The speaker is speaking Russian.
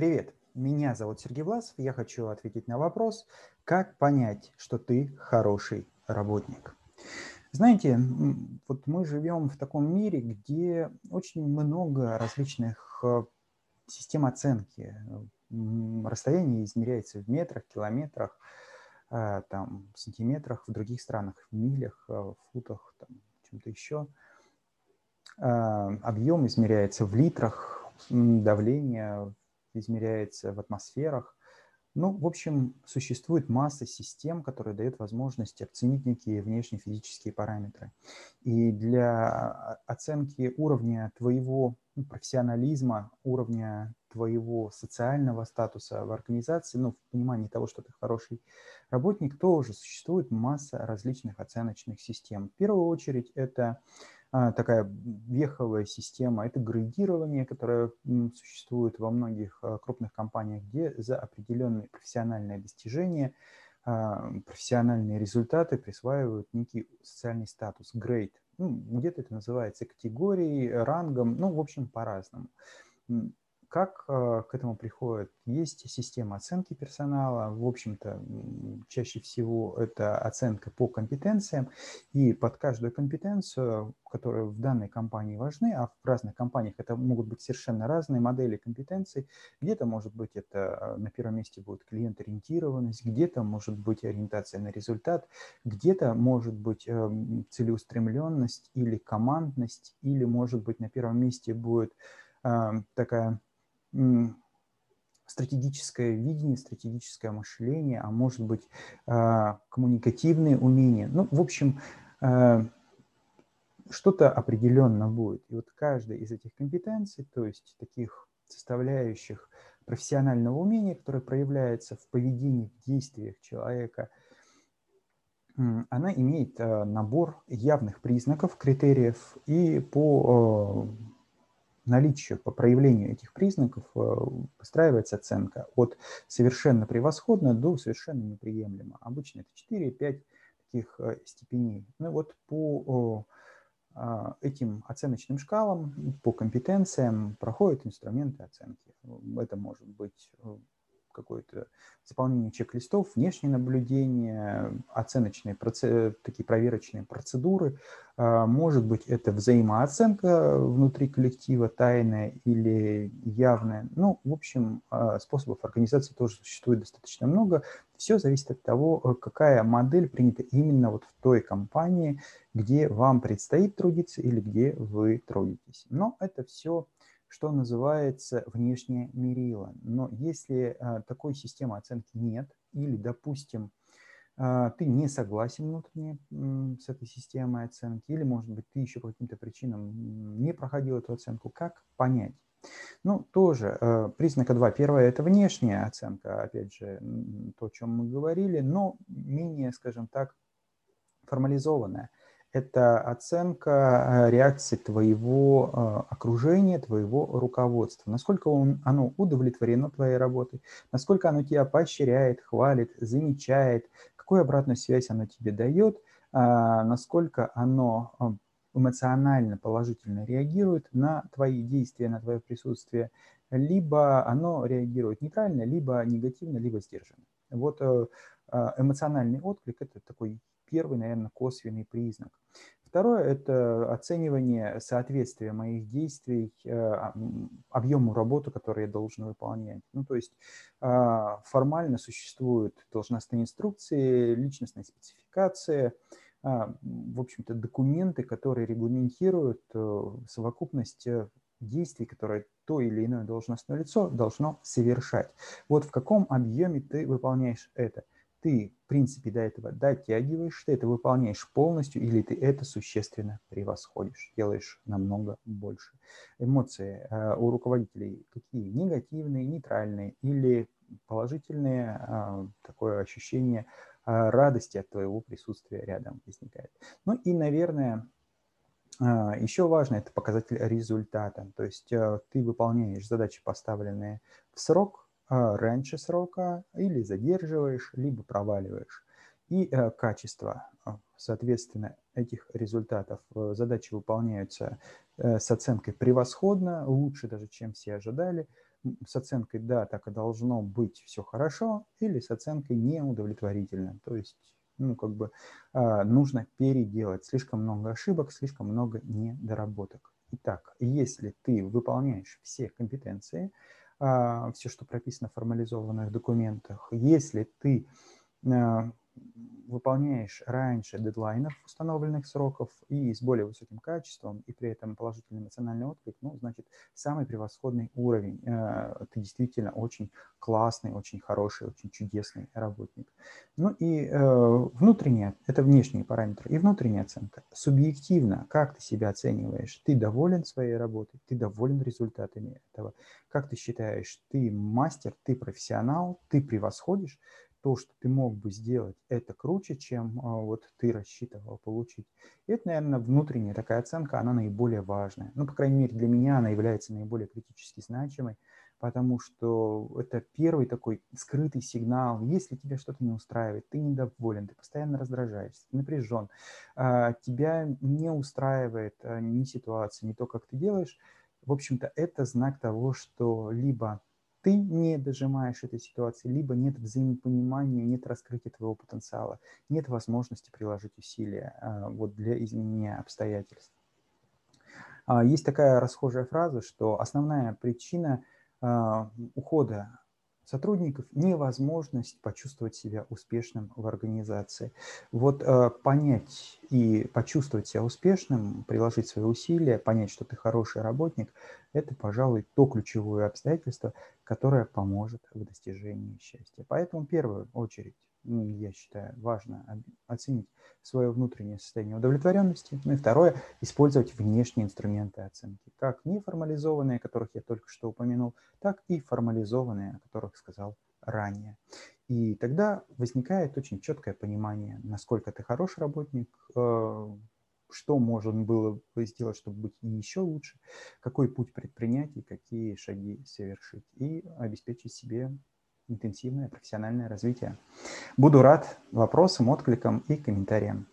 Привет, меня зовут Сергей Власов, я хочу ответить на вопрос, как понять, что ты хороший работник. Знаете, вот мы живем в таком мире, где очень много различных э, систем оценки. Расстояние измеряется в метрах, километрах, э, там, сантиметрах, в других странах в милях, э, в футах, там, чем-то еще. Объем измеряется в литрах, давление измеряется в атмосферах. Ну, в общем, существует масса систем, которые дают возможность оценить некие внешние физические параметры. И для оценки уровня твоего ну, профессионализма, уровня твоего социального статуса в организации, ну, в понимании того, что ты хороший работник, тоже существует масса различных оценочных систем. В первую очередь это такая веховая система. Это градирование, которое существует во многих а, крупных компаниях, где за определенные профессиональные достижения, а, профессиональные результаты присваивают некий социальный статус, грейд. Ну, где-то это называется категорией, рангом, ну, в общем, по-разному. Как э, к этому приходит? Есть система оценки персонала. В общем-то, чаще всего это оценка по компетенциям. И под каждую компетенцию, которая в данной компании важны, а в разных компаниях это могут быть совершенно разные модели компетенций. Где-то, может быть, это на первом месте будет клиент-ориентированность, где-то может быть ориентация на результат, где-то может быть эм, целеустремленность или командность, или, может быть, на первом месте будет эм, такая стратегическое видение, стратегическое мышление, а может быть а, коммуникативные умения. Ну, в общем, а, что-то определенно будет. И вот каждая из этих компетенций, то есть таких составляющих профессионального умения, которое проявляется в поведении, в действиях человека, она имеет а, набор явных признаков, критериев, и по наличию, по проявлению этих признаков э, выстраивается оценка от совершенно превосходно до совершенно неприемлемо. Обычно это 4-5 таких э, степеней. Ну вот по а, этим оценочным шкалам, по компетенциям проходят инструменты оценки. Это может быть э, какое-то заполнение чек-листов, внешнее наблюдение, оценочные, такие проверочные процедуры. А, может быть, это взаимооценка внутри коллектива, тайная или явная. Ну, в общем, а, способов организации тоже существует достаточно много. Все зависит от того, какая модель принята именно вот в той компании, где вам предстоит трудиться или где вы трудитесь. Но это все что называется внешнее мерило. Но если а, такой системы оценки нет, или, допустим, а, ты не согласен внутренне с этой системой оценки, или, может быть, ты еще по каким-то причинам не проходил эту оценку, как понять? Ну, тоже э, признака два. Первое – это внешняя оценка, опять же, то, о чем мы говорили, но менее, скажем так, формализованная это оценка э, реакции твоего э, окружения, твоего руководства. Насколько он, оно удовлетворено твоей работой, насколько оно тебя поощряет, хвалит, замечает, какую обратную связь оно тебе дает, а, насколько оно э, эмоционально положительно реагирует на твои действия, на твое присутствие, либо оно реагирует нейтрально, либо негативно, либо сдержанно. Вот эмоциональный отклик – это такой первый, наверное, косвенный признак. Второе – это оценивание соответствия моих действий э, объему работы, который я должен выполнять. Ну, то есть а, формально существуют должностные инструкции, личностная спецификация, а, в общем-то, документы, которые регламентируют э, совокупность э, действий, которые то или иное должностное лицо должно совершать. Вот в каком объеме ты выполняешь это – ты, в принципе, до этого дотягиваешь, ты это выполняешь полностью, или ты это существенно превосходишь, делаешь намного больше. Эмоции э, у руководителей какие? Негативные, нейтральные или положительные, э, такое ощущение э, радости от твоего присутствия рядом возникает. Ну и, наверное, еще важно это показатель результата. То есть ты выполняешь задачи, поставленные в срок, раньше срока или задерживаешь, либо проваливаешь. И э, качество, а, соответственно, этих результатов. Э, задачи выполняются э, с оценкой превосходно, лучше даже, чем все ожидали. с оценкой «да, так и должно быть, все хорошо» или с оценкой «неудовлетворительно». То есть ну, как бы э, нужно переделать. Слишком много ошибок, слишком много недоработок. Итак, если ты выполняешь все компетенции, все, что прописано в формализованных документах, если ты э, выполняешь раньше дедлайнов установленных сроков и с более высоким качеством, и при этом положительный эмоциональный отклик, ну, значит, самый превосходный уровень. Э, ты действительно очень классный, очень хороший, очень чудесный работник. Ну и э, внутренняя, это внешние параметры, и внутренняя оценка. Субъективно, как ты себя оцениваешь? Ты доволен своей работой? Ты доволен результатами этого? Как ты считаешь, ты мастер, ты профессионал, ты превосходишь? То, что ты мог бы сделать, это круче, чем а, вот ты рассчитывал получить. И это, наверное, внутренняя такая оценка, она наиболее важная. Ну, по крайней мере, для меня она является наиболее критически значимой, потому что это первый такой скрытый сигнал. Если тебя что-то не устраивает, ты недоволен, ты постоянно раздражаешься, напряжен, а, тебя не устраивает а, ни ситуация, ни то, как ты делаешь, в общем-то, это знак того, что либо ты не дожимаешь этой ситуации, либо нет взаимопонимания, нет раскрытия твоего потенциала, нет возможности приложить усилия а, вот для изменения обстоятельств. А, есть такая расхожая фраза, что основная причина а, ухода сотрудников невозможность почувствовать себя успешным в организации. Вот э, понять и почувствовать себя успешным, приложить свои усилия, понять, что ты хороший работник, это, пожалуй, то ключевое обстоятельство, которое поможет в достижении счастья. Поэтому в первую очередь я считаю, важно оценить свое внутреннее состояние удовлетворенности. Ну и второе, использовать внешние инструменты оценки, как неформализованные, о которых я только что упомянул, так и формализованные, о которых сказал ранее. И тогда возникает очень четкое понимание, насколько ты хороший работник, э, что можно было бы сделать, чтобы быть еще лучше, какой путь предпринять и какие шаги совершить, и обеспечить себе интенсивное профессиональное развитие. Буду рад вопросам, откликам и комментариям.